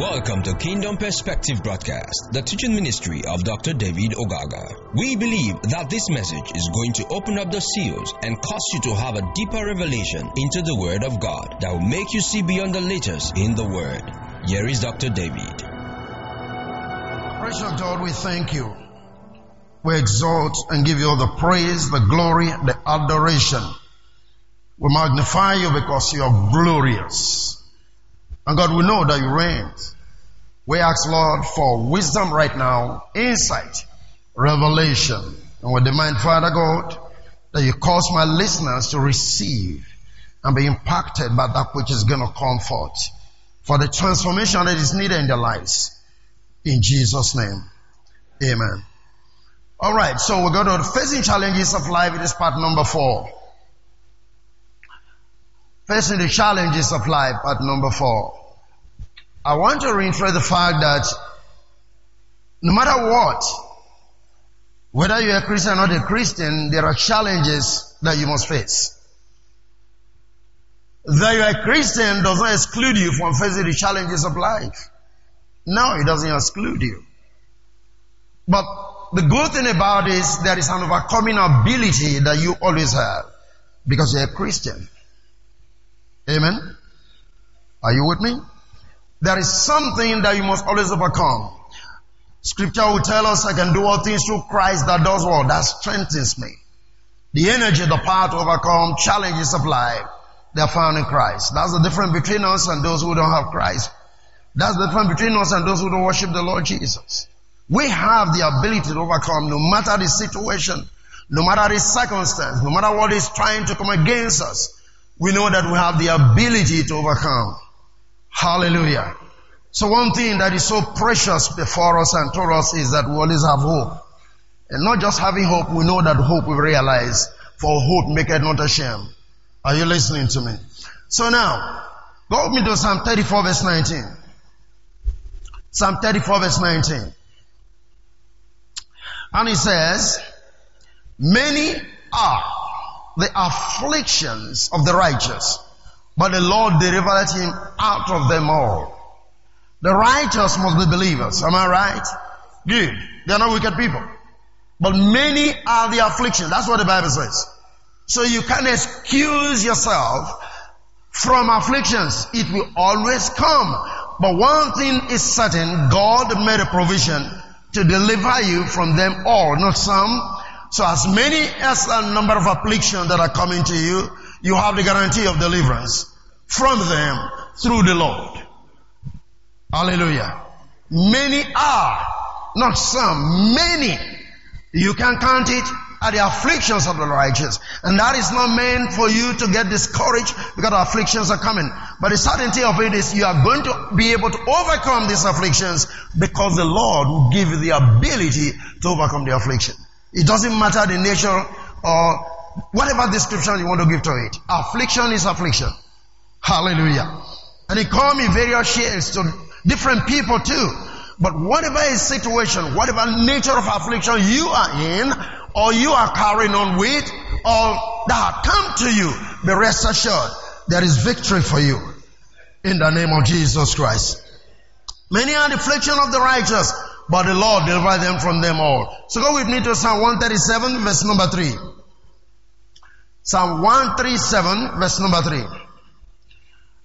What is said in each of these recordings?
Welcome to Kingdom Perspective Broadcast, the teaching ministry of Dr. David Ogaga. We believe that this message is going to open up the seals and cause you to have a deeper revelation into the Word of God that will make you see beyond the letters in the Word. Here is Dr. David. Precious God, we thank you. We exalt and give you all the praise, the glory, the adoration. We magnify you because you are glorious. And God, we know that you reign. We ask, Lord, for wisdom right now, insight, revelation. And we demand, Father God, that you cause my listeners to receive and be impacted by that which is going to come forth for the transformation that is needed in their lives. In Jesus' name. Amen. All right, so we're going to facing challenges of life. It is part number four. Facing the challenges of life, part number four. I want to reinforce the fact that no matter what, whether you're a Christian or not a Christian, there are challenges that you must face. That you're a Christian does not exclude you from facing the challenges of life. No, it doesn't exclude you. But the good thing about it is there is an overcoming ability that you always have because you're a Christian. Amen. Are you with me? There is something that you must always overcome. Scripture will tell us I can do all things through Christ that does what? That strengthens me. The energy, the power to overcome challenges of life, they are found in Christ. That's the difference between us and those who don't have Christ. That's the difference between us and those who don't worship the Lord Jesus. We have the ability to overcome no matter the situation, no matter the circumstance, no matter what is trying to come against us. We know that we have the ability to overcome. Hallelujah. So one thing that is so precious before us and to us is that we always have hope. And not just having hope, we know that hope we realize, for hope maketh not ashamed. Are you listening to me? So now, go with me to Psalm 34 verse 19. Psalm 34 verse 19. And he says, many are the afflictions of the righteous, but the Lord delivered him out of them all. The righteous must be believers. Am I right? Good. They are not wicked people. But many are the afflictions. That's what the Bible says. So you can excuse yourself from afflictions. It will always come. But one thing is certain, God made a provision to deliver you from them all, not some. So as many as a number of afflictions that are coming to you, you have the guarantee of deliverance from them through the Lord. Hallelujah. Many are, not some, many. You can count it are the afflictions of the righteous. And that is not meant for you to get discouraged because afflictions are coming. But the certainty of it is you are going to be able to overcome these afflictions because the Lord will give you the ability to overcome the affliction. It doesn't matter the nature or whatever description you want to give to it. Affliction is affliction. Hallelujah. And he called me various shades to different people too. But whatever is situation, whatever nature of affliction you are in, or you are carrying on with, or that come to you, be rest assured, there is victory for you. In the name of Jesus Christ. Many are the affliction of the righteous, but the Lord deliver them from them all. So go with me to Psalm 137 verse number 3. Psalm 137 verse number 3.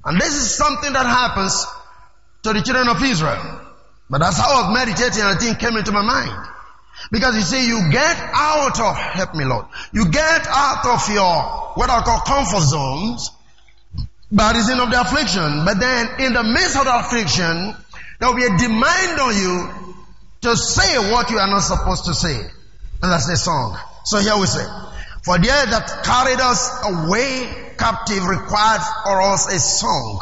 And this is something that happens to the children of Israel. But that's how I was meditating and a thing came into my mind. Because you see, you get out of, help me Lord, you get out of your, what I call comfort zones by reason of the affliction. But then in the midst of the affliction, there will be a demand on you to say what you are not supposed to say. And that's the song. So here we say, for there that carried us away captive required for us a song.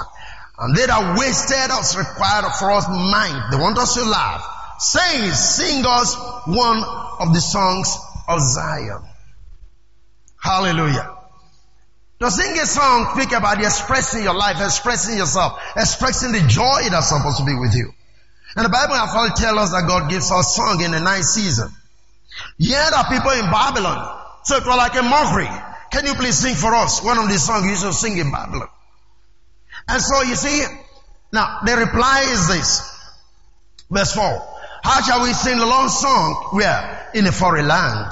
And they that wasted us required for us mind. They want us to laugh. Saying, sing us one of the songs of Zion. Hallelujah. To sing a song, speak about expressing your life, expressing yourself, expressing the joy that's supposed to be with you. And the Bible actually tell us that God gives us song in the night season. There are people in Babylon. So it was like a mockery. Can you please sing for us one of the songs you used to sing in Babylon? And so you see, Now, the reply is this. Verse 4. How shall we sing a long song? Where? In a foreign land.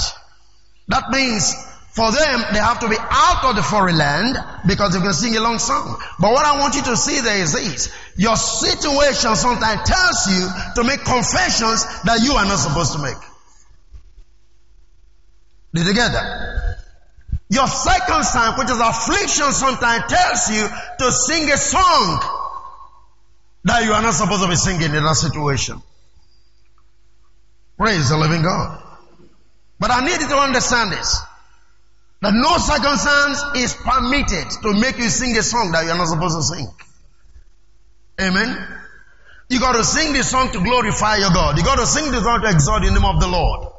That means for them, they have to be out of the foreign land because they can sing a long song. But what I want you to see there is this. Your situation sometimes tells you to make confessions that you are not supposed to make. Did you get that? Your second circumstance, which is affliction, sometimes tells you to sing a song that you are not supposed to be singing in that situation. Praise the living God. But I need you to understand this. That no circumstance is permitted to make you sing a song that you are not supposed to sing. Amen. You got to sing this song to glorify your God. You got to sing this song to exalt the name of the Lord.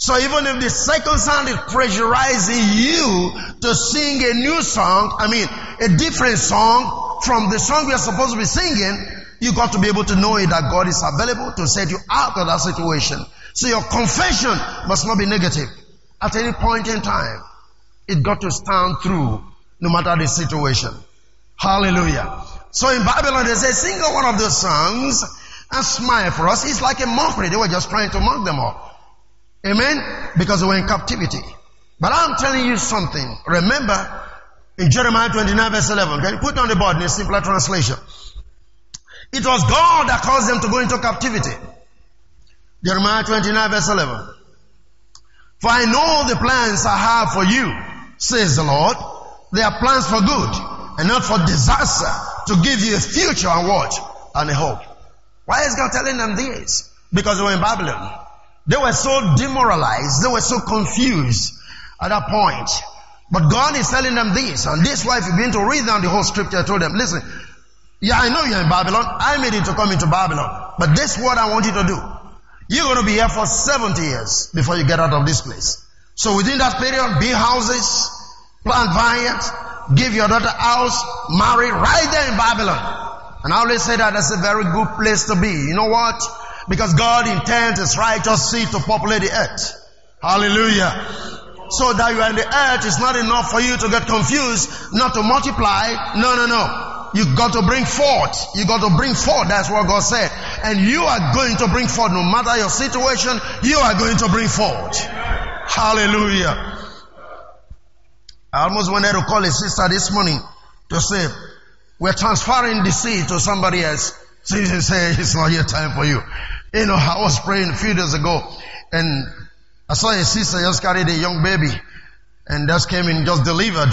So even if the circumstance is pressurizing you to sing a new song, I mean, a different song from the song we are supposed to be singing, you got to be able to know it that God is available to set you out of that situation. So your confession must not be negative at any point in time. It got to stand through no matter the situation. Hallelujah. So in Babylon they say, sing one of those songs and smile for us. It's like a mockery. They were just trying to mock them all. Amen? Because they were in captivity. But I'm telling you something. Remember, in Jeremiah 29 verse 11, can you put on the board in a simpler translation? It was God that caused them to go into captivity. Jeremiah 29 verse 11. For I know the plans I have for you, says the Lord. They are plans for good and not for disaster to give you a future and what? And a hope. Why is God telling them this? Because they were in Babylon. They were so demoralized. They were so confused at that point. But God is telling them this. And this why you begin to read down the whole scripture, I told them, listen, yeah, I know you're in Babylon. I made you to come into Babylon. But this is what I want you to do. You're going to be here for 70 years before you get out of this place. So within that period, build houses, plant vineyards, give your daughter house, marry right there in Babylon. And I always say that that's a very good place to be. You know what? Because God intends His righteous seed to populate the earth. Hallelujah. So that you are in the earth is not enough for you to get confused, not to multiply. No, no, no. You got to bring forth. You got to bring forth. That's what God said. And you are going to bring forth. No matter your situation, you are going to bring forth. Hallelujah. I almost wanted to call a sister this morning to say, we're transferring the seed to somebody else. She said, it's not yet time for you. You know, I was praying a few days ago and I saw a sister just carried a young baby and just came in, just delivered.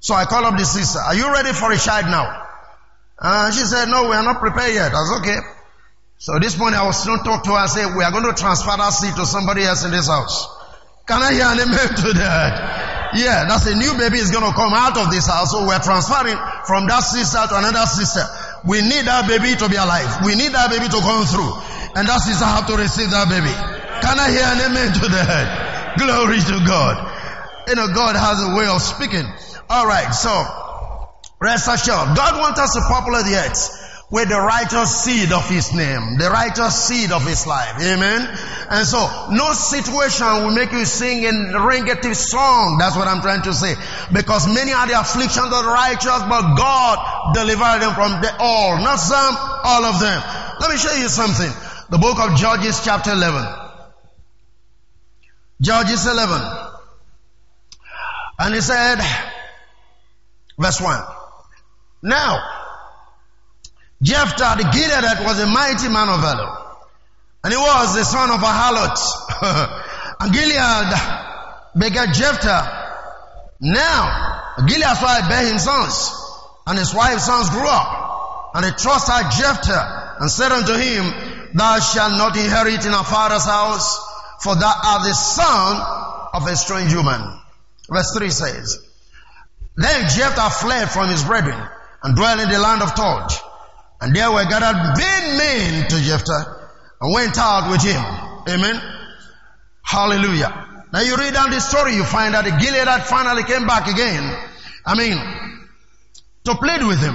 So I called up the sister, are you ready for a child now? Uh, she said, no, we are not prepared yet. I okay. So this morning I was going to talk to her and say, we are going to transfer that seed to somebody else in this house. Can I hear an amen to that? Yeah, that's a new baby is going to come out of this house. So we're transferring from that sister to another sister. We need that baby to be alive. We need that baby to come through. And that sister have to receive that baby. Can I hear an amen to that? Glory to God. You know, God has a way of speaking. Alright, so, rest assured, God wants us to populate the earth with the righteous seed of his name, the righteous seed of his life. Amen. And so, no situation will make you sing a ringative song. That's what I'm trying to say. Because many are the afflictions of the righteous, but God delivered them from the all. Not some, all of them. Let me show you something. The book of Judges chapter 11. Judges 11. And he said, verse 1. Now, Jephthah the Gileadite was a mighty man of valor. And he was the son of a harlot. and Gilead begat Jephthah. Now, Gilead's wife bare him sons. And his wife's sons grew up. And they trusted Jephthah and said unto him, thou shalt not inherit in our father's house, for thou art the son of a strange woman. Verse 3 says, Then Jephthah fled from his brethren and dwelt in the land of Tob. And there were gathered many men to Jephthah and went out with him. Amen. Hallelujah. Now you read down the story, you find that the Gileadite finally came back again. I mean, to plead with him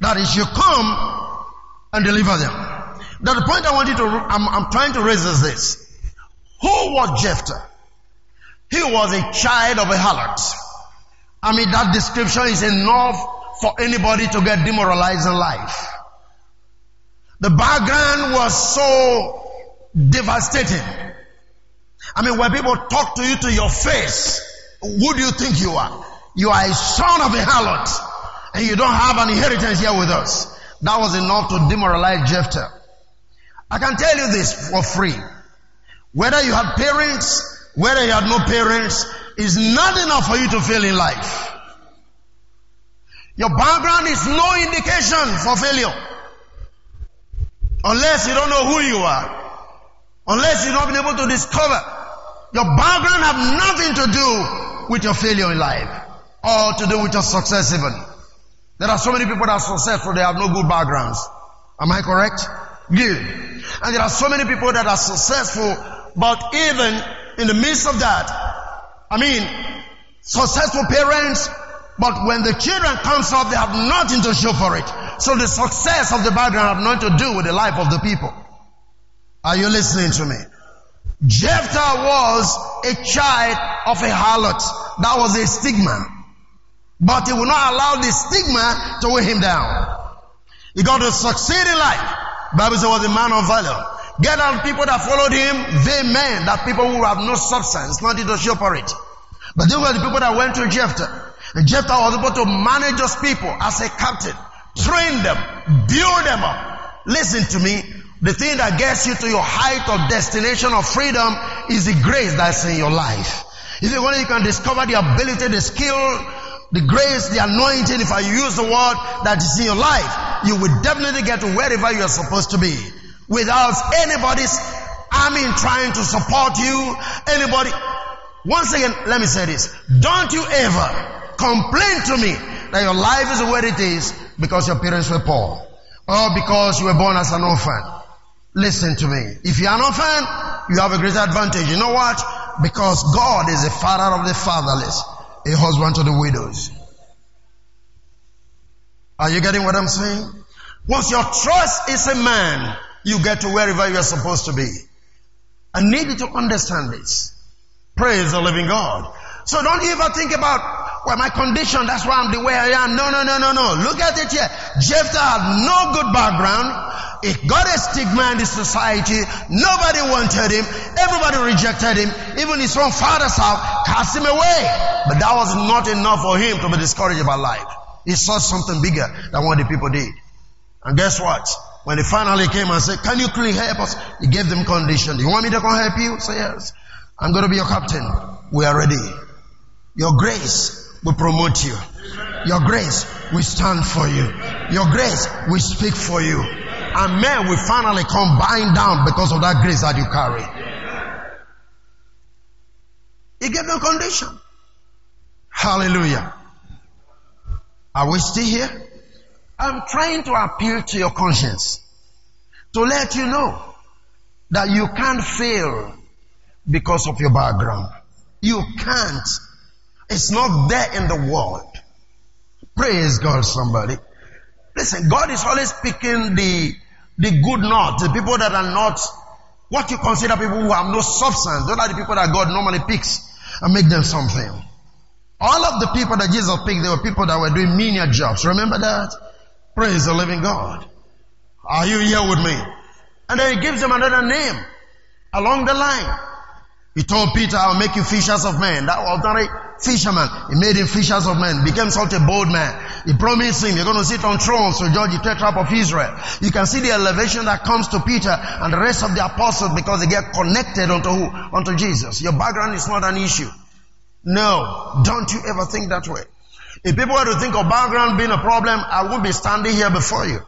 that he should come and deliver them. Now the point I want you to, I'm, I'm trying to raise is this. Who was Jephthah? He was a child of a harlot. I mean, that description is enough for anybody to get demoralized in life. The background was so devastating. I mean, when people talk to you to your face, who do you think you are? You are a son of a harlot and you don't have an inheritance here with us. That was enough to demoralize Jephthah. I can tell you this for free. Whether you had parents, whether you had no parents, is not enough for you to fail in life. Your background is no indication for failure. Unless you don't know who you are. Unless you've not been able to discover. Your background have nothing to do with your failure in life. Or to do with your success even. There are so many people that are successful, they have no good backgrounds. Am I correct? Good. And there are so many people that are successful, but even in the midst of that, I mean, successful parents, but when the children comes up, they have nothing to show for it. So the success of the background have nothing to do with the life of the people. Are you listening to me? Jephthah was a child of a harlot. That was a stigma. But he will not allow the stigma to weigh him down. He got to succeed in life. Bible says was a man of valor. Get out people that followed him, they men, that people who have no substance, not to for. But these were the people that went to Jephthah. And Jephthah was able to manage those people as a captain, train them, build them up. Listen to me. The thing that gets you to your height of destination of freedom is the grace that's in your life. If you want, you can discover the ability, the skill, the grace, the anointing, if I use the word that is in your life, you will definitely get to wherever you are supposed to be. Without anybody's army trying to support you, anybody. Once again, let me say this. Don't you ever complain to me that your life is where it is because your parents were poor or because you were born as an orphan. Listen to me. If you're an orphan, you have a greater advantage. You know what? Because God is the father of the fatherless, a husband to the widows. Are you getting what I'm saying? Once your trust is a man, you get to wherever you are supposed to be. I need you to understand this. Praise the living God. So don't ever think about, well, my condition, that's why I'm the way I am. No, no, no, no, no. Look at it here. Jephthah had no good background. He got a stigma in the society. Nobody wanted him. Everybody rejected him. Even his own father's house cast him away. But that was not enough for him to be discouraged about life. He saw something bigger than what the people did. And guess what? When they finally came and said, can you please help us? He gave them condition. You want me to come help you? Say yes. I'm going to be your captain. We are ready. Your grace will promote you. Your grace will stand for you. Your grace will speak for you. And men will finally come bind down because of that grace that you carry. He gave no condition. Hallelujah. Are we still here? I'm trying to appeal to your conscience to let you know that you can't fail because of your background. You can't. It's not there in the world. Praise God, somebody. Listen, God is always picking the, the good not, the people that are not what you consider people who have no substance. Those are the people that God normally picks and make them something. All of the people that Jesus picked, they were people that were doing menial jobs. Remember that? Praise the living God. Are you here with me? And then he gives them another name along the line. He told Peter, I'll make you fishers of men. That ordinary fisherman, he made him fishers of men, became such a bold man. He promised him, you're going to sit on thrones to judge the tetrarch of Israel. You can see the elevation that comes to Peter and the rest of the apostles because they get connected unto who? Unto Jesus. Your background is not an issue. No, don't you ever think that way. If people were to think of background being a problem, I wouldn't be standing here before you.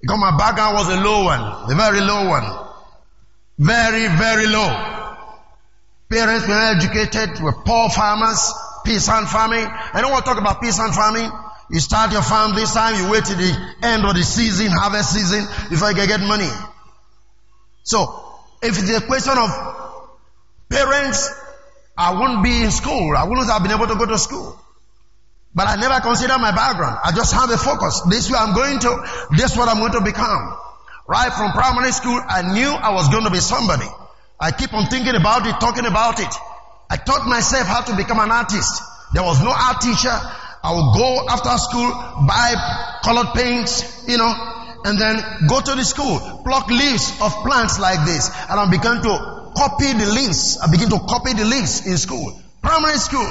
Because my background was a low one, a very low one. Very, very low. Parents were educated, were poor farmers, peasant farming. I don't want to talk about peasant farming. You start your farm this time, you wait till the end of the season, harvest season, before you can get money. So, if it's a question of parents, I wouldn't be in school. I wouldn't have been able to go to school. But I never consider my background. I just have a focus. This is way I'm going to, this is what I'm going to become. Right from primary school, I knew I was going to be somebody. I keep on thinking about it, talking about it. I taught myself how to become an artist. There was no art teacher. I would go after school, buy colored paints, you know, and then go to the school, pluck leaves of plants like this, and I began to copy the leaves. I begin to copy the leaves in school, primary school.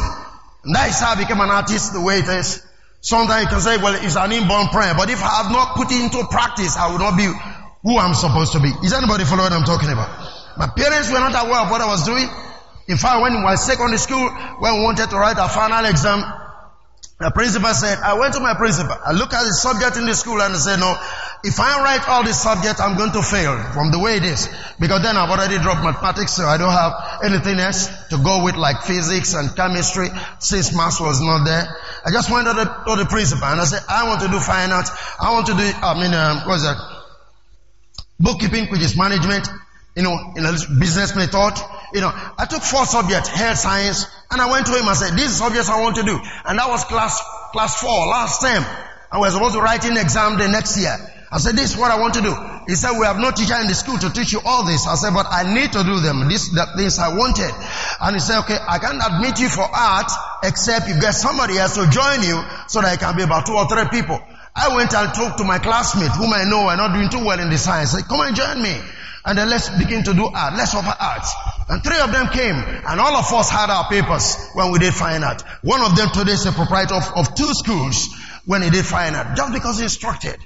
And that is how I became an artist the way it is. Sometimes you can say, well, it's an inborn prayer, but if I have not put it into practice, I will not be who I'm supposed to be. Is anybody following what I'm talking about? My parents were not aware of what I was doing. In fact, when I was secondary school, when we wanted to write our final exam, the principal said, I went to my principal. I looked at the subject in the school and I said, no, if I write all the subjects, I'm going to fail from the way it is. Because then I've already dropped mathematics, so I don't have anything else to go with like physics and chemistry since maths was not there. I just went to the, to the principal and I said, I want to do fine arts. I want to do, I mean, um, what's that? Bookkeeping, which is management, you know, in a business method. You know, I took four subjects, health science, and I went to him and said, these subjects I want to do. And that was class, class four, last term. I was supposed to write in exam the next year. I said, this is what I want to do. He said, we have no teacher in the school to teach you all this. I said, but I need to do them. This, the things I wanted. And he said, okay, I can't admit you for art except you get somebody else to join you so that it can be about two or three people. I went and talked to my classmates whom I know are not doing too well in the science. I said, come and join me and then let's begin to do art. Let's offer art. And three of them came, and all of us had our papers when we did fine art. One of them today is a proprietor of, of two schools when he did fine art, just because he instructed.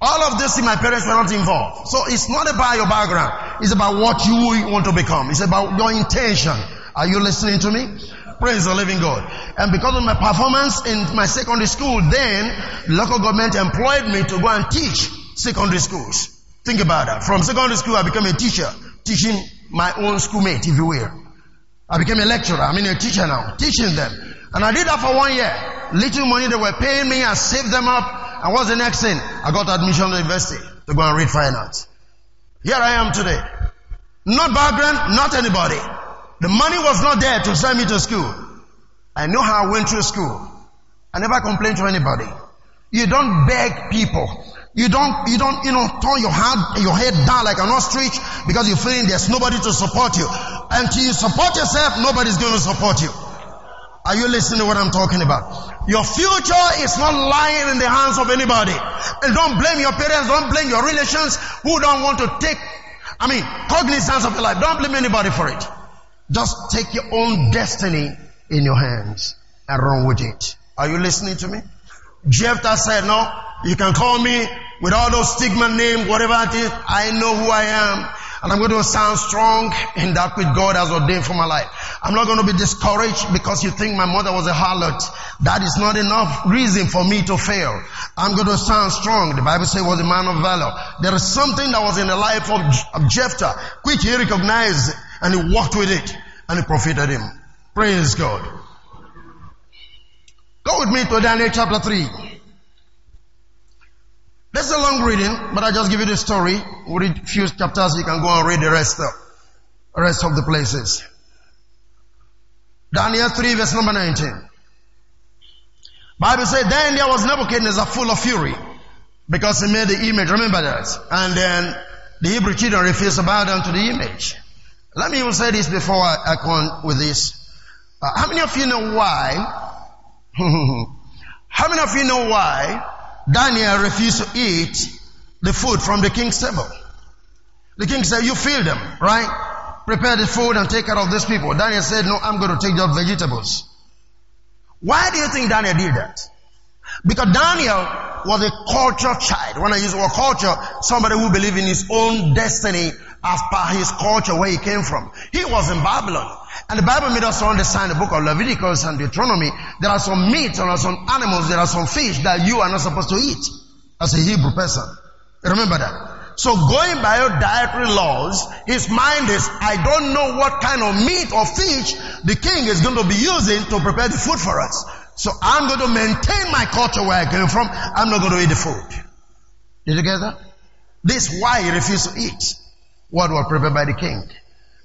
All of this, my parents were not involved. So it's not about your background. It's about what you want to become. It's about your intention. Are you listening to me? Praise the living God. And because of my performance in my secondary school, then local government employed me to go and teach secondary schools. Think about that. From secondary school, I became a teacher, teaching my own schoolmate, if you will. I became a lecturer. I'm in a teacher now, teaching them. And I did that for one year. Little money they were paying me, I saved them up. And what's the next thing? I got admission to university to go and read fine arts. Here I am today. Not background, not anybody. The money was not there to send me to school. I know how I went through school. I never complained to anybody. You don't beg people. You don't, you don't, you know, turn your head, your head down like an ostrich because you're feeling there's nobody to support you. Until you support yourself, nobody's going to support you. Are you listening to what I'm talking about? Your future is not lying in the hands of anybody. And don't blame your parents, don't blame your relations who don't want to take, I mean, cognizance of your life. Don't blame anybody for it. Just take your own destiny in your hands and run with it. Are you listening to me? Jephthah said, no, you can call me with all those stigma names, whatever it is. I know who I am. And I'm going to stand strong in that which God has ordained for my life. I'm not going to be discouraged because you think my mother was a harlot. That is not enough reason for me to fail. I'm going to stand strong. The Bible says was a man of valor. There is something that was in the life of, of Jephthah, which he recognized and he walked with it and it profited him. Praise God. Go with me to Daniel chapter 3. That's a long reading, but I just give you the story. We'll read a few chapters, you can go and read the rest of, the rest of the places. Daniel 3 verse number 19. Bible said, then there was Nebuchadnezzar full of fury because he made the image. Remember that. And then the Hebrew children refused to bow down to the image. Let me even say this before I, I come with this. Uh, how many of you know why? how many of you know why Daniel refused to eat the food from the king's table. The king said, you feed them, right? Prepare the food and take care of these people. Daniel said, no, I'm going to take just vegetables. Why do you think Daniel did that? Because Daniel was a culture child. When I use the word culture, somebody who believed in his own destiny as per his culture where he came from. He was in Babylon. And the Bible made us understand the book of Leviticus and Deuteronomy. There are some meat, there are some animals, there are some fish that you are not supposed to eat as a Hebrew person. Remember that. So going by your dietary laws, his mind is, I don't know what kind of meat or fish the king is going to be using to prepare the food for us. So I'm going to maintain my culture where I came from. I'm not going to eat the food. Did you get that? This is why he refused to eat what was prepared by the king.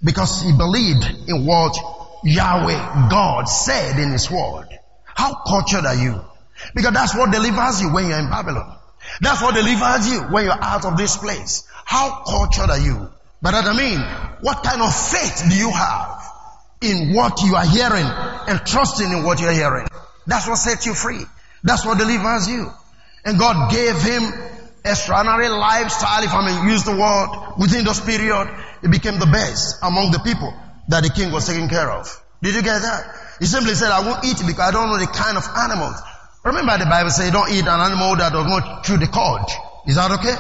Because he believed in what Yahweh, God said in his word. How cultured are you? Because that's what delivers you when you're in Babylon. That's what delivers you when you're out of this place. How cultured are you? But that I mean, what kind of faith do you have in what you are hearing and trusting in what you're hearing? That's what sets you free. That's what delivers you. And God gave him extraordinary lifestyle, if I may use the word, within those period, it became the best among the people that the king was taking care of. Did you get that? He simply said, I won't eat because I don't know the kind of animals. Remember the Bible says don't eat an animal that does not chew the cord. Is that okay?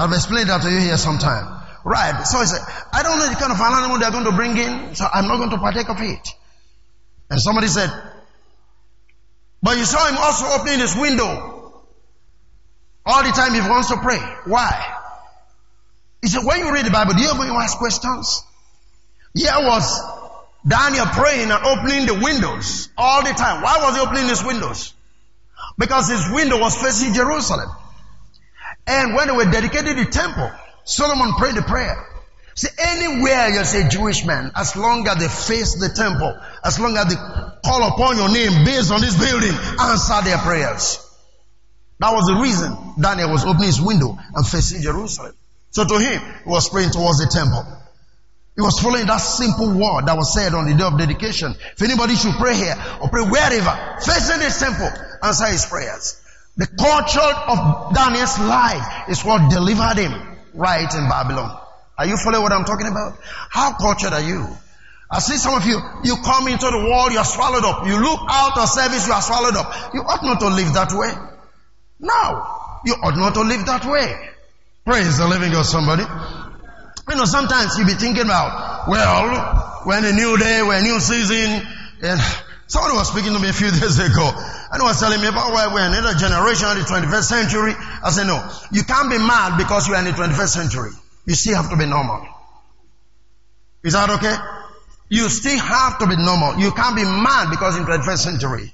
I'll explain that to you here sometime. Right. So he said, I don't know the kind of animal they're going to bring in, so I'm not going to partake of it. And somebody said, but you saw him also opening his window all the time he wants to pray. Why? He said, when you read the Bible, do you ever ask questions? Here was Daniel praying and opening the windows all the time. Why was he opening his windows? Because his window was facing Jerusalem. And when they were dedicated the temple, Solomon prayed the prayer. See, anywhere you say Jewish man, as long as they face the temple, as long as they call upon your name based on this building, answer their prayers. That was the reason Daniel was opening his window and facing Jerusalem. So to him, he was praying towards the temple. He was following that simple word that was said on the day of dedication. If anybody should pray here or pray wherever, facing the temple, answer his prayers. The culture of Daniel's life is what delivered him right in Babylon. Are you following what I'm talking about? How cultured are you? I see some of you, you come into the world, you are swallowed up. You look out of service, you are swallowed up. You ought not to live that way. No. You ought not to live that way. Praise the living God, somebody. You know, sometimes you be thinking about, well, when a new day, when a new season, and somebody was speaking to me a few days ago, and was telling me about why we're in another generation of the 21st century. I said, no, you can't be mad because you are in the 21st century. You still have to be normal. Is that okay? You still have to be normal. You can't be mad because in 21st century.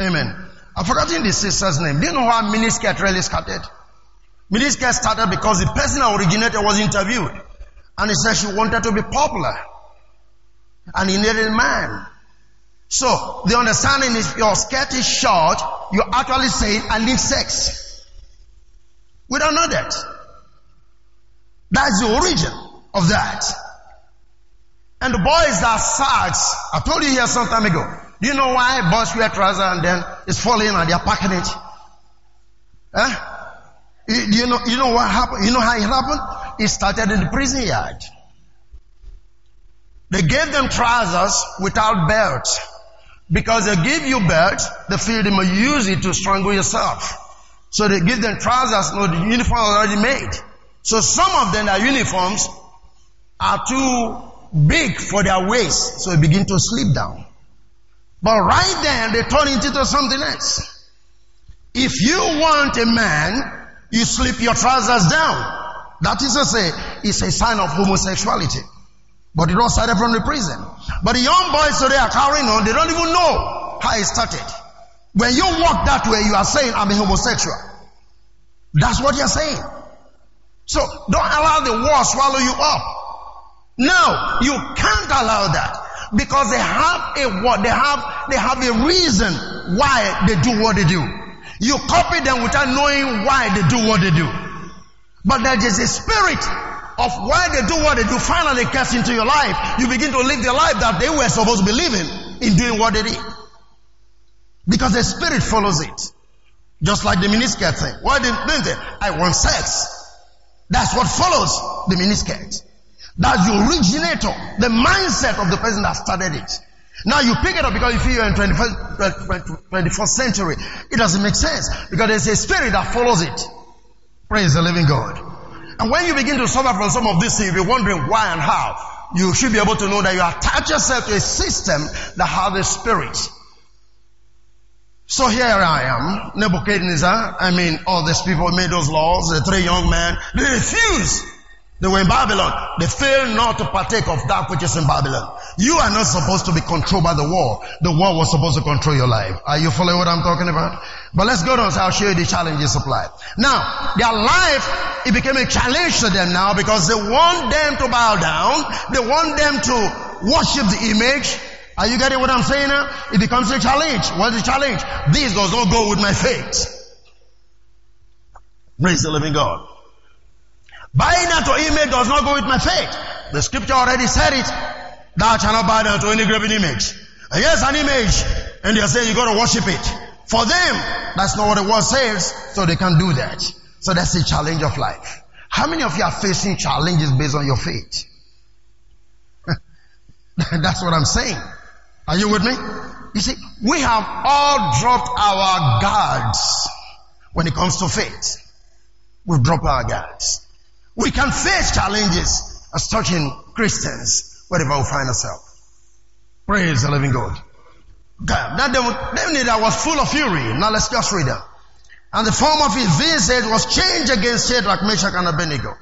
Amen. I've forgotten the sister's name. Do you know how miniskirt really started? Miniskirt started because the person that originated was interviewed. And he said she wanted to be popular. And he needed a man. So, the understanding is your skirt is short, you're actually saying I need sex. We don't know that. That's the origin of that. And the boys that sags, I told you here some time ago. Do you know why boys wear trousers and then it's falling and they're packing it? Huh? You, you know, you know what happened? You know how it happened? It started in the prison yard. They gave them trousers without belts. Because they give you belts, they feel they may use it to strangle yourself. So they give them trousers, no, the uniform already made. So some of them, their uniforms are too big for their waist, so they begin to slip down. But right then, they turn it into something else. If you want a man, you slip your trousers down. That is to say, it's a sign of homosexuality. But it all started from the prison. But the young boys today are carrying on, they don't even know how it started. When you walk that way, you are saying, I'm a homosexual. That's what you're saying. So don't allow the war swallow you up. No, you can't allow that because they have a what they have they have a reason why they do what they do. You copy them without knowing why they do what they do. But there is a spirit of why they do what they do finally gets into your life. You begin to live the life that they were supposed to be living in doing what they did. Because the spirit follows it. Just like the miniskirt thing. Why didn't they? I want sex. That's what follows the miniskirt. That's the originator, the mindset of the person that started it. Now you pick it up because you feel you're in 21st, 21st uh, century. It doesn't make sense because there's a spirit that follows it. Praise the living God. And when you begin to suffer from some of these things, you'll be wondering why and how. You should be able to know that you attach yourself to a system that has a spirit. So here I am, Nebuchadnezzar. I mean, all these people made those laws. The three young men, they refused. They were in Babylon. They failed not to partake of that which is in Babylon. You are not supposed to be controlled by the war. The war was supposed to control your life. Are you following what I'm talking about? But let's go on. So I'll show you the challenges life. Now, their life, it became a challenge to them now because they want them to bow down. They want them to worship the image. Are you getting what I'm saying now? It becomes a challenge. What's the challenge? This does not go with my faith. Praise the living God. Buying to image does not go with my faith. The scripture already said it. Thou shalt not bow down to any graven image. Yes, an image. And they're saying you gotta worship it. For them, that's not what the word says, so they can't do that. So that's the challenge of life. How many of you are facing challenges based on your faith? that's what I'm saying. Are you with me? You see, we have all dropped our guards when it comes to faith. We've dropped our guards. We can face challenges as touching Christians wherever we find ourselves. Praise the living God. God. That was full of fury. Now let's just read that. And the form of his visit was changed against Shadrach, Meshach, and Abednego.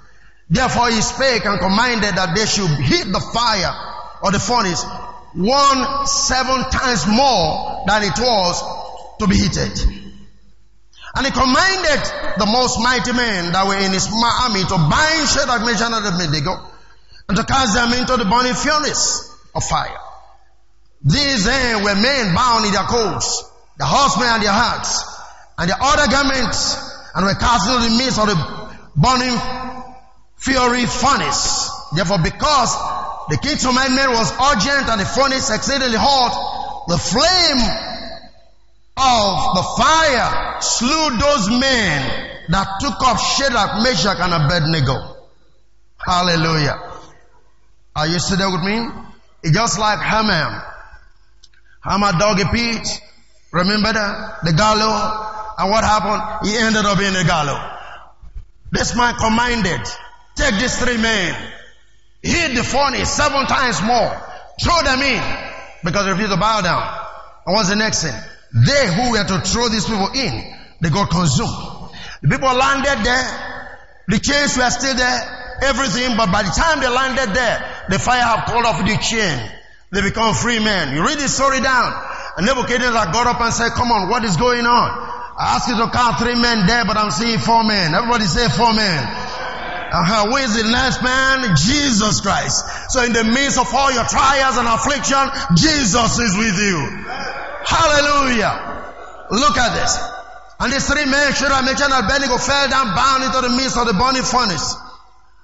Therefore he spake and commanded that they should heat the fire or the furnace one seven times more than it was to be heated. And he commanded the most mighty men that were in his army to bind Shadrach, Meshach, and Abednego and to cast them into the burning furnace of fire. These then were men bound in their coats, the horsemen and their hats, and their other garments, and were cast into the midst of the burning fury furnace. Therefore, because the king's commandment was urgent and the furnace exceedingly hot, the flame of the fire slew those men that took up Shadrach, Meshach, and Abednego. Hallelujah. Are you still there with me? It's just like Haman Hammer dog a pit. Remember that? The gallows. And what happened? He ended up in the gallows. This man commanded, take these three men, hit the furnace seven times more, throw them in, because they refused to bow down. And what's the next thing? They who were to throw these people in, they got consumed. The people landed there, the chains were still there, everything, but by the time they landed there, the fire had pulled off the chain. They become free men. You read the story down. And Nebuchadnezzar got up and said, come on, what is going on? I asked you to count three men there, but I'm seeing four men. Everybody say four men. Uh-huh. Where is the last man? Jesus Christ. So in the midst of all your trials and affliction, Jesus is with you. Hallelujah. Look at this. And these three men, Shadrach, Meshach, and Abednego fell down bound into the midst of the burning furnace.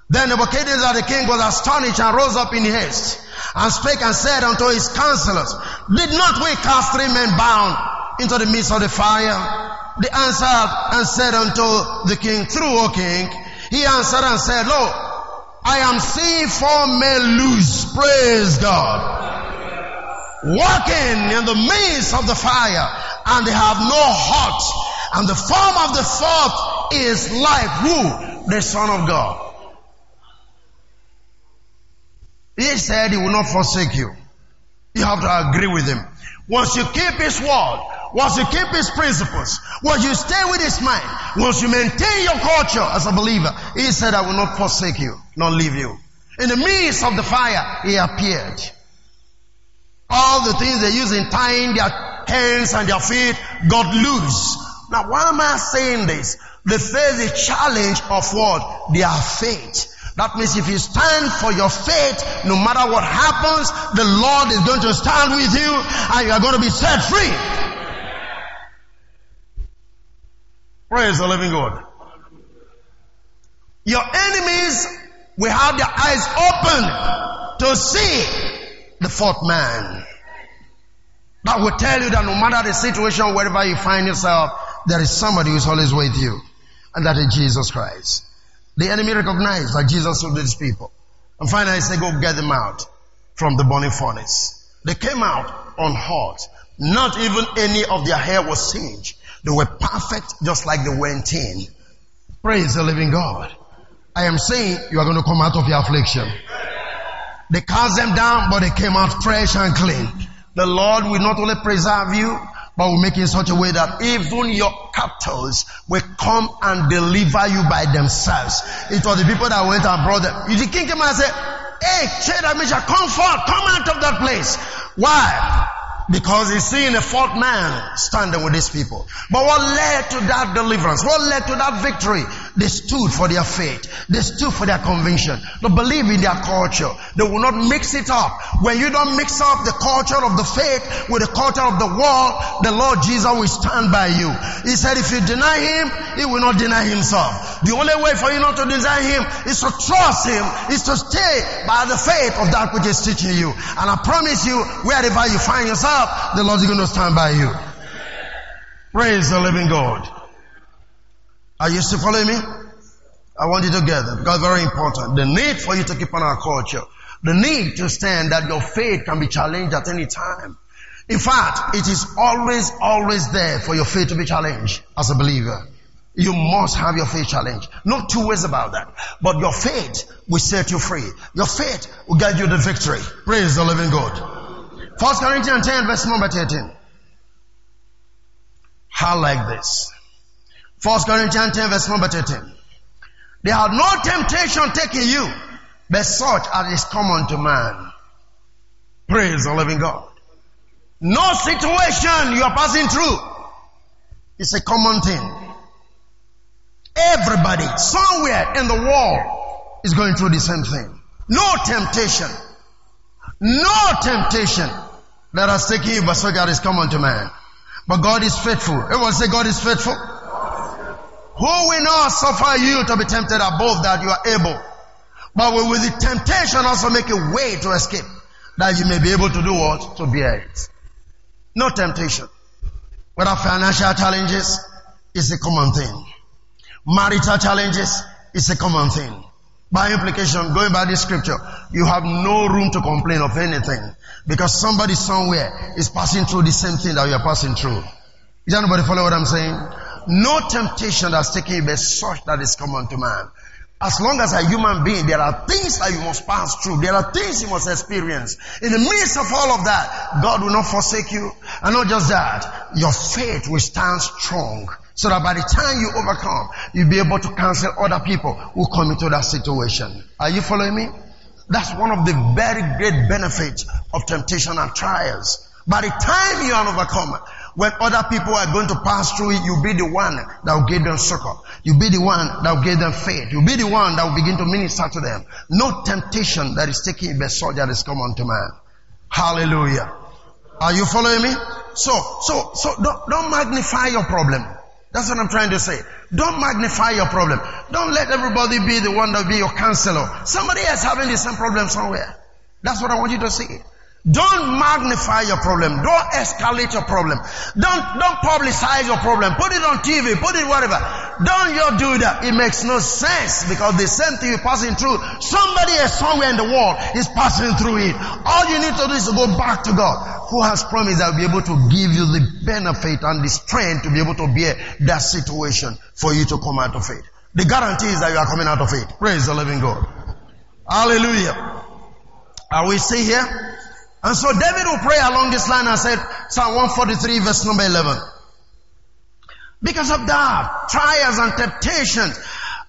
Then Nebuchadnezzar the king was astonished and rose up in haste and spake and said unto his counselors, Did not we cast three men bound into the midst of the fire? They answered and said unto the king, True, O king. He answered and said, Lo, I am seeing four men loose. Praise God. Walking in the midst of the fire and they have no heart. And the form of the fourth is like who? The son of God. He said he will not forsake you. You have to agree with him. Once you keep his word, once you keep his principles, once you stay with his mind, once you maintain your culture as a believer, he said, I will not forsake you, not leave you. In the midst of the fire, he appeared. All the things they use in tying their hands and their feet got loose. Now, why am I saying this? They face the challenge of what? Their faith. That means if you stand for your faith, no matter what happens, the Lord is going to stand with you and you are going to be set free. Praise the living God. Your enemies will have their eyes open to see the fourth man. That will tell you that no matter the situation, wherever you find yourself, there is somebody who is always with you. And that is Jesus Christ. The enemy recognized that Jesus told these people. And finally said, go get them out from the burning furnace. They came out unhurt. Not even any of their hair was singed. They were perfect just like they went in. Praise the living God. I am saying you are going to come out of your affliction. They cast them down, but they came out fresh and clean. The Lord will not only preserve you, but will make in such a way that even your captors will come and deliver you by themselves. It was the people that went and brought them. The king came and said, Hey, Shadrach, Meshach, come forth, come out of that place. Why? Because he's seeing a fourth man standing with these people. But what led to that deliverance? What led to that victory? They stood for their faith. They stood for their conviction. They believe in their culture. They will not mix it up. When you don't mix up the culture of the faith with the culture of the world, the Lord Jesus will stand by you. He said if you deny Him, He will not deny Himself. The only way for you not to deny Him is to trust Him, is to stay by the faith of that which is teaching you. And I promise you, wherever you find yourself, the Lord is going to stand by you. Praise the living God. Are you still following me? I want you to get that because very important. The need for you to keep on our culture. The need to stand that your faith can be challenged at any time. In fact, it is always, always there for your faith to be challenged as a believer. You must have your faith challenged. No two ways about that. But your faith will set you free. Your faith will get you the victory. Praise the living God. First Corinthians 10 verse number 13. How like this? First Corinthians 10 verse number 13. They had no temptation taking you, but such as is common to man. Praise the living God. No situation you are passing through is a common thing. Everybody, somewhere in the world, is going through the same thing. No temptation. No temptation that has taken you, but so God is common to man. But God is faithful. Everyone say God is faithful. Who will not suffer you to be tempted above that you are able? But will with the temptation also make a way to escape that you may be able to do what? To bear it. No temptation. Whether financial challenges is a common thing. Marital challenges is a common thing. By implication, going by this scripture, you have no room to complain of anything because somebody somewhere is passing through the same thing that you are passing through. Is anybody follow what I'm saying? No temptation that's taken you but such that is common to man. As long as a human being, there are things that you must pass through. There are things you must experience. In the midst of all of that, God will not forsake you. And not just that, your faith will stand strong. So that by the time you overcome, you'll be able to counsel other people who come into that situation. Are you following me? That's one of the very great benefits of temptation and trials. By the time you are an overcomer, when other people are going to pass through it, you'll be the one that will give them succor. You'll be the one that will give them faith. You'll be the one that will begin to minister to them. No temptation that is taking the soldier that is come unto man. Hallelujah. Are you following me? So, so, so don't, don't magnify your problem. That's what I'm trying to say. Don't magnify your problem. Don't let everybody be the one that will be your counselor. Somebody else having the same problem somewhere. That's what I want you to see. Don't magnify your problem. Don't escalate your problem. Don't, don't publicize your problem. Put it on TV. Put it whatever. Don't you do that. It makes no sense because the same thing you're passing through, somebody else somewhere in the world is passing through it. All you need to do is to go back to God who has promised that will be able to give you the benefit and the strength to be able to bear that situation for you to come out of it. The guarantee is that you are coming out of it. Praise the living God. Hallelujah. Are we see here? And so David will pray along this line and said, Psalm 143 verse number 11. Because of that, trials and temptations.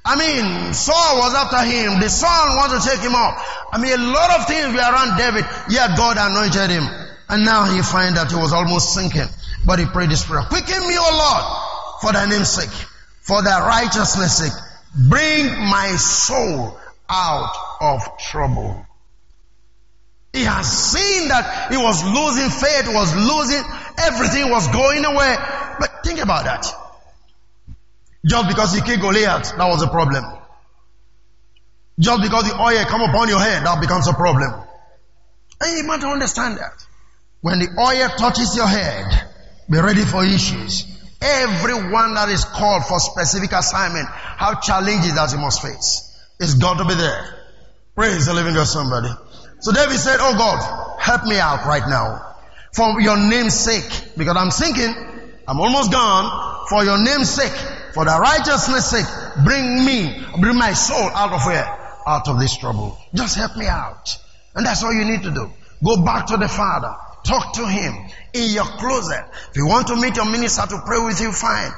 I mean, Saul was after him. The son wanted to take him off. I mean, a lot of things were around David. Yet God anointed him. And now he find that he was almost sinking. But he prayed this prayer. Quicken me, O Lord, for thy name's sake, for thy righteousness sake. Bring my soul out of trouble. He has seen that he was losing faith, was losing, everything was going away. But think about that. Just because he killed Goliath, that was a problem. Just because the oil come upon your head, that becomes a problem. And you must understand that. When the oil touches your head, be ready for issues. Everyone that is called for specific assignment, how challenges that he must face, is got to be there. Praise the living God somebody. So David said, Oh God, help me out right now. For your name's sake. Because I'm sinking. I'm almost gone. For your name's sake. For the righteousness sake. Bring me, bring my soul out of here, Out of this trouble. Just help me out. And that's all you need to do. Go back to the Father. Talk to Him in your closet. If you want to meet your minister to pray with you, fine.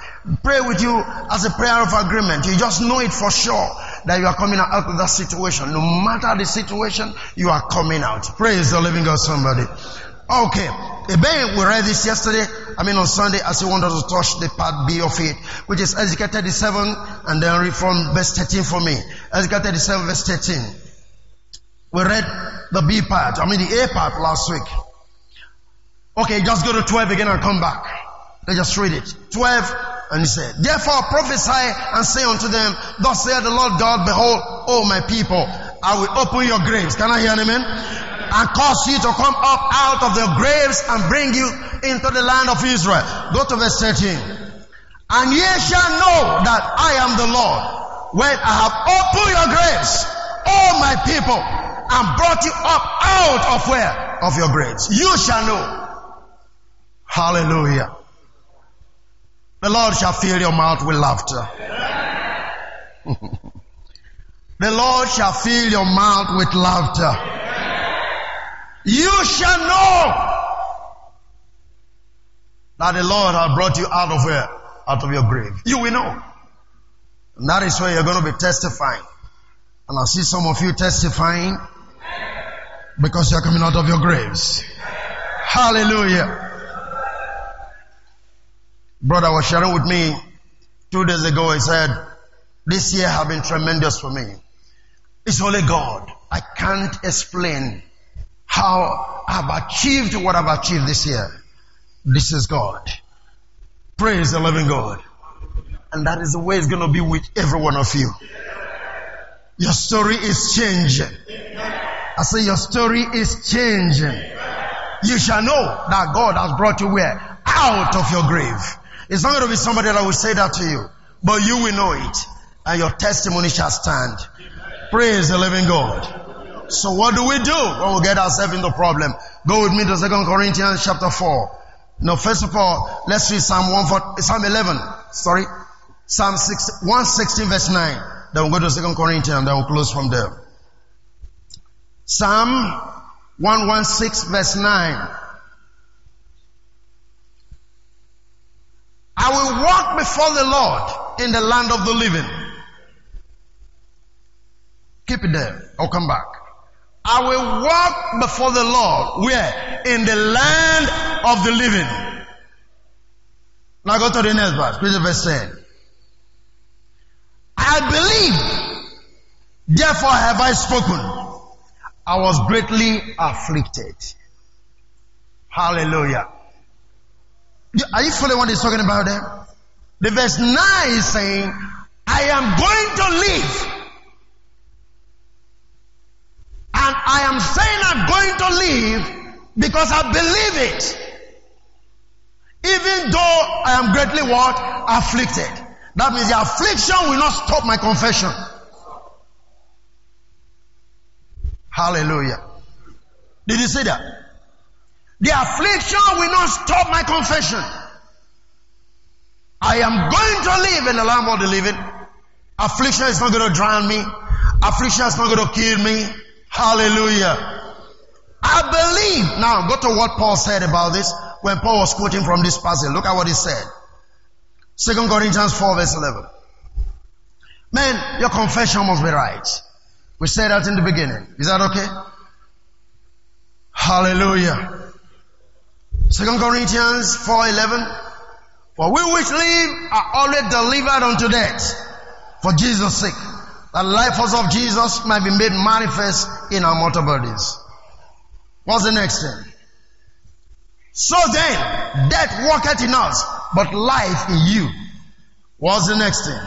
Pray with you as a prayer of agreement. You just know it for sure that you are coming out of that situation. No matter the situation, you are coming out. Praise the living God, somebody. Okay. Again, we read this yesterday. I mean on Sunday as you wanted to touch the part B of it, which is Ezekiel 37 and then read from verse 13 for me. Ezekiel 37 verse 13. We read the B part, I mean the A part last week. Okay, just go to 12 again and come back. Let's just read it. 12 and he said, Therefore prophesy and say unto them, Thus saith the Lord God, Behold, O my people, I will open your graves. Can I hear an amen? And cause you to come up out of the graves and bring you into the land of Israel. Go to verse 13. And ye shall know that I am the Lord when I have opened your graves, all my people, and brought you up out of where? Of your graves. You shall know. Hallelujah. The Lord shall fill your mouth with laughter. the Lord shall fill your mouth with laughter. You shall know that the Lord has brought you out of where? Out of your grave. You will know. And that is where you're going to be testifying. And I see some of you testifying because you're coming out of your graves. Hallelujah. Brother was sharing with me two days ago. He said, this year have been tremendous for me. It's only God. I can't explain how I've achieved what I've achieved this year. This is God. Praise the living God. And that is the way it's going to be with every one of you. Your story is changing. I say your story is changing. You shall know that God has brought you where? Out of your grave. It's not going to be somebody that will say that to you, but you will know it and your testimony shall stand. Praise the living God. So what do we do when we get ourselves into problem? Go with me to Second Corinthians chapter 4. Now, first of all, let's read Psalm 1, Psalm 11. Sorry. Psalm 6, 116 verse 9. Then we'll go to Second Corinthians, and then we'll close from there. Psalm 116 verse 9. I will walk before the Lord in the land of the living. Keep it there. I'll come back. I will walk before the Lord. Where? In the land of the living. Now go to the next verse. Please verse 10. I believe, therefore have I spoken. I was greatly afflicted. Hallelujah. Are you following what he's talking about there? The verse 9 is saying, I am going to live and I am saying I'm going to leave because I believe it. Even though I am greatly what? Afflicted. That means the affliction will not stop my confession. Hallelujah. Did you see that? The affliction will not stop my confession. I am going to live in the land of the living. Affliction is not going to drown me. Affliction is not going to kill me. Hallelujah. I believe. Now go to what Paul said about this when Paul was quoting from this passage. Look at what he said. Second Corinthians 4 verse 11. Man, your confession must be right. We said that in the beginning. Is that okay? Hallelujah. Second Corinthians 4:11. For we which live are already delivered unto death for Jesus' sake the life force of Jesus might be made manifest in our mortal bodies. What's the next thing? So then, death worketh in us, but life in you. What's the next thing?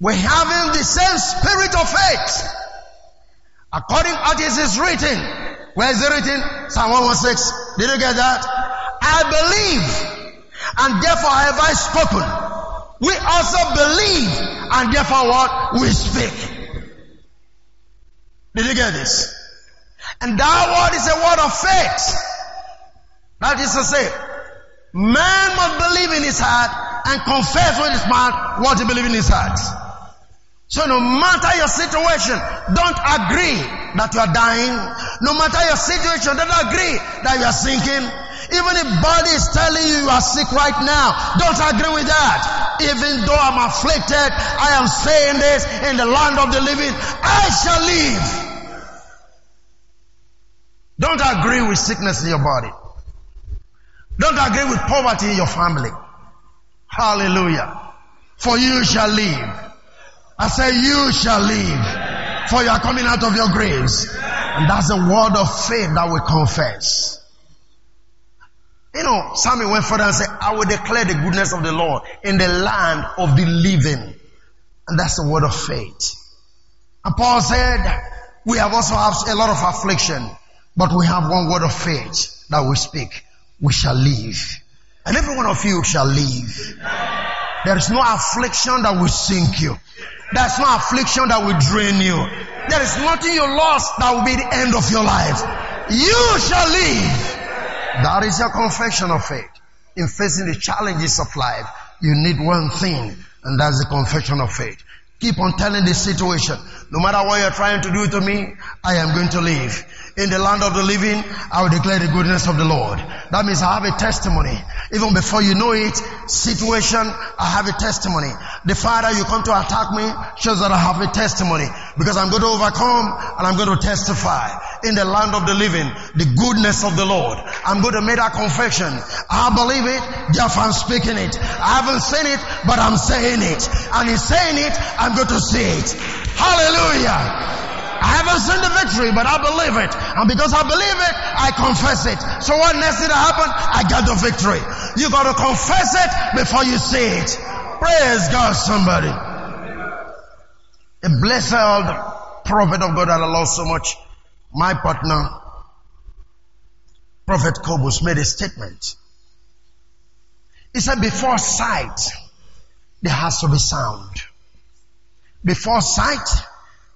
We having the same spirit of faith. According as it is written. Where is it written? Psalm 116. Did you get that? I believe, and therefore have I spoken we also believe and therefore what? We speak. Did you get this? And that word is a word of faith. That is to say, man must believe in his heart and confess with his mouth what he believes in his heart. So no matter your situation, don't agree that you are dying. No matter your situation, don't agree that you are sinking. Even if body is telling you you are sick right now, don't agree with that. Even though I'm afflicted, I am saying this in the land of the living, I shall live. Don't agree with sickness in your body. Don't agree with poverty in your family. Hallelujah. For you shall live. I say you shall live. For you are coming out of your graves. And that's the word of faith that we confess. You know, Samuel went further and said, I will declare the goodness of the Lord in the land of the living. And that's the word of faith. And Paul said, we have also have a lot of affliction, but we have one word of faith that we speak. We shall live. And every one of you shall live. There is no affliction that will sink you. There's no affliction that will drain you. There is nothing you lost that will be the end of your life. You shall live. That is your confession of faith. In facing the challenges of life, you need one thing, and that's the confession of faith. Keep on telling the situation. No matter what you're trying to do to me, I am going to live. In the land of the living, I will declare the goodness of the Lord. That means I have a testimony. Even before you know it, situation, I have a testimony. The Father, you come to attack me shows that I have a testimony because I'm going to overcome and I'm going to testify in the land of the living the goodness of the Lord. I'm going to make that confession. I believe it, therefore I'm speaking it. I haven't seen it, but I'm saying it. And in saying it, I'm going to see it. Hallelujah. I haven't seen the victory, but I believe it. And because I believe it, I confess it. So what next that happen? I got the victory. You gotta confess it before you see it. Praise God, somebody. A blessed prophet of God that I love so much, my partner, Prophet Kobus made a statement. He said, before sight, there has to be sound. Before sight,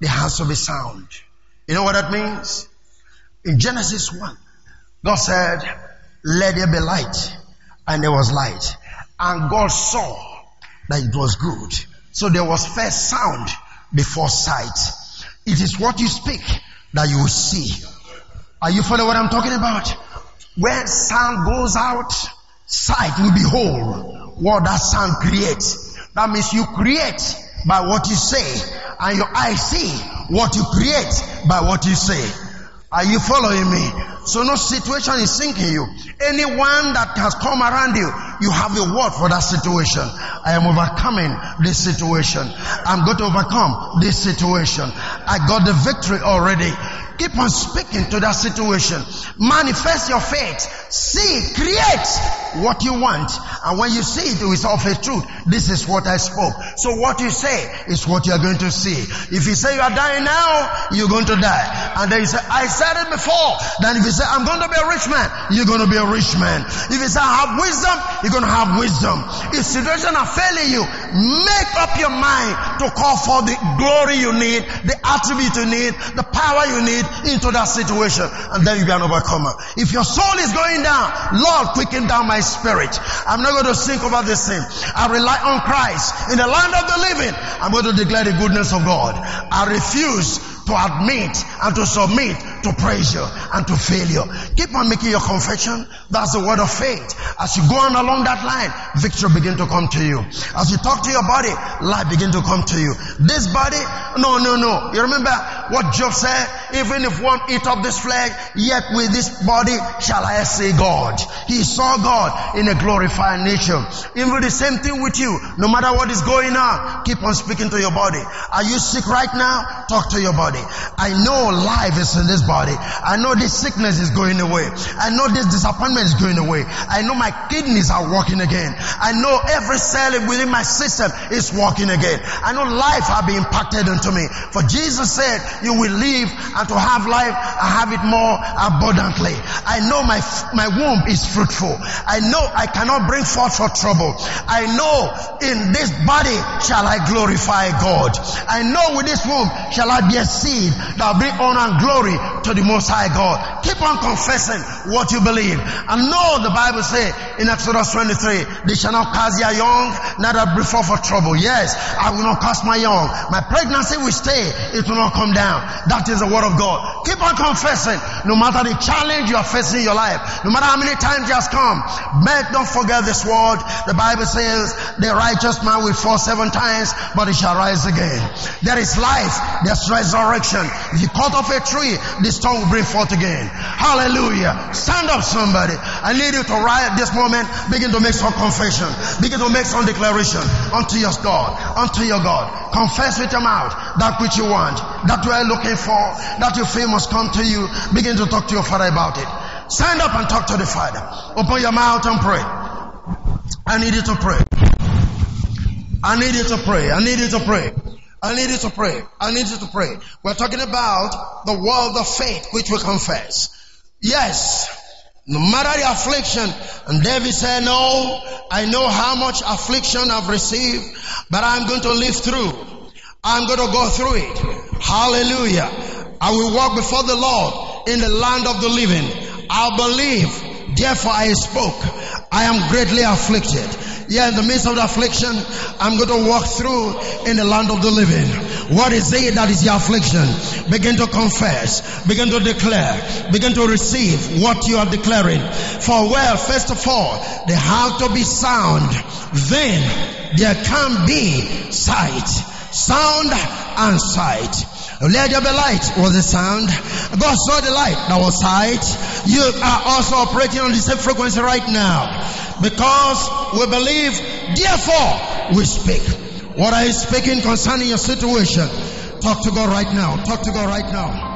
there has to be sound. You know what that means? In Genesis 1, God said, let there be light. And there was light. And God saw that it was good. So there was first sound before sight. It is what you speak that you will see. Are you following what I'm talking about? When sound goes out, sight will behold what that sound creates. That means you create by what you say and your eyes see what you create by what you say. Are you following me? So no situation is sinking you. Anyone that has come around you, you have a word for that situation. I am overcoming this situation. I'm going to overcome this situation. I got the victory already. Keep on speaking to that situation. Manifest your faith. See, create what you want. And when you see it, it is of a truth. This is what I spoke. So what you say is what you are going to see. If you say you are dying now, you're going to die. And then you say, I said it before. Then if you say, I'm going to be a rich man, you're going to be a rich man. If you say, I have wisdom, you're going to have wisdom. If situation are failing you, make up your mind to call for the glory you need, the attribute you need, the power you need into that situation. And then you'll be an overcomer. If your soul is going down, Lord, quicken down my spirit. I'm not going to sink over this thing. I rely on Christ. In the land of the living, I'm going to declare the goodness of God. I refuse to admit and to submit to pressure and to failure. Keep on making your confession. That's the word of faith. As you go on along that line, victory begin to come to you. As you talk to your body, life begin to come to you. This body, no, no, no. You remember what Job said? Even if one eat up this flesh, yet with this body shall I see God. He saw God in a glorified nature. Even the same thing with you. No matter what is going on, keep on speaking to your body. Are you sick right now? Talk to your body body. I know life is in this body. I know this sickness is going away. I know this disappointment is going away. I know my kidneys are working again. I know every cell within my system is working again. I know life has been impacted into me. For Jesus said, you will live and to have life I have it more abundantly. I know my, my womb is fruitful. I know I cannot bring forth for trouble. I know in this body shall I glorify God. I know with this womb shall I be a seed that will bring honor and glory to the Most High God. Keep on confessing what you believe. And know the Bible say in Exodus 23, they shall not cast their young, neither forth for trouble. Yes, I will not cast my young. My pregnancy will stay. It will not come down. That is the word of God. Keep on confessing. No matter the challenge you are facing in your life, no matter how many times it has come, but don't forget this word. The Bible says the righteous man will fall seven times, but he shall rise again. There is life. There's resurrection resurrection. If you cut off a tree, the stone will bring forth again. Hallelujah. Stand up somebody. I need you to right at this moment begin to make some confession. Begin to make some declaration unto your God. Unto your God. Confess with your mouth that which you want. That you are looking for. That you feel must come to you. Begin to talk to your father about it. Stand up and talk to the father. Open your mouth and pray. I need you to pray. I need you to pray. I need you to pray. I need you to pray. I need you to pray. We're talking about the world of faith which we confess. Yes, No matter the affliction. And David said, no, I know how much affliction I've received, but I'm going to live through. I'm going to go through it. Hallelujah. I will walk before the Lord in the land of the living. I believe, therefore I spoke. I am greatly afflicted. Yeah, in the midst of the affliction, I'm going to walk through in the land of the living. What is it that is your affliction? Begin to confess, begin to declare, begin to receive what you are declaring. For well, first of all, they have to be sound. Then there can be sight. Sound and sight. Let there be light was the sound. God saw the light. That was sight. You are also operating on the same frequency right now. Because we believe, therefore we speak. What are you speaking concerning your situation? Talk to God right now. Talk to God right now.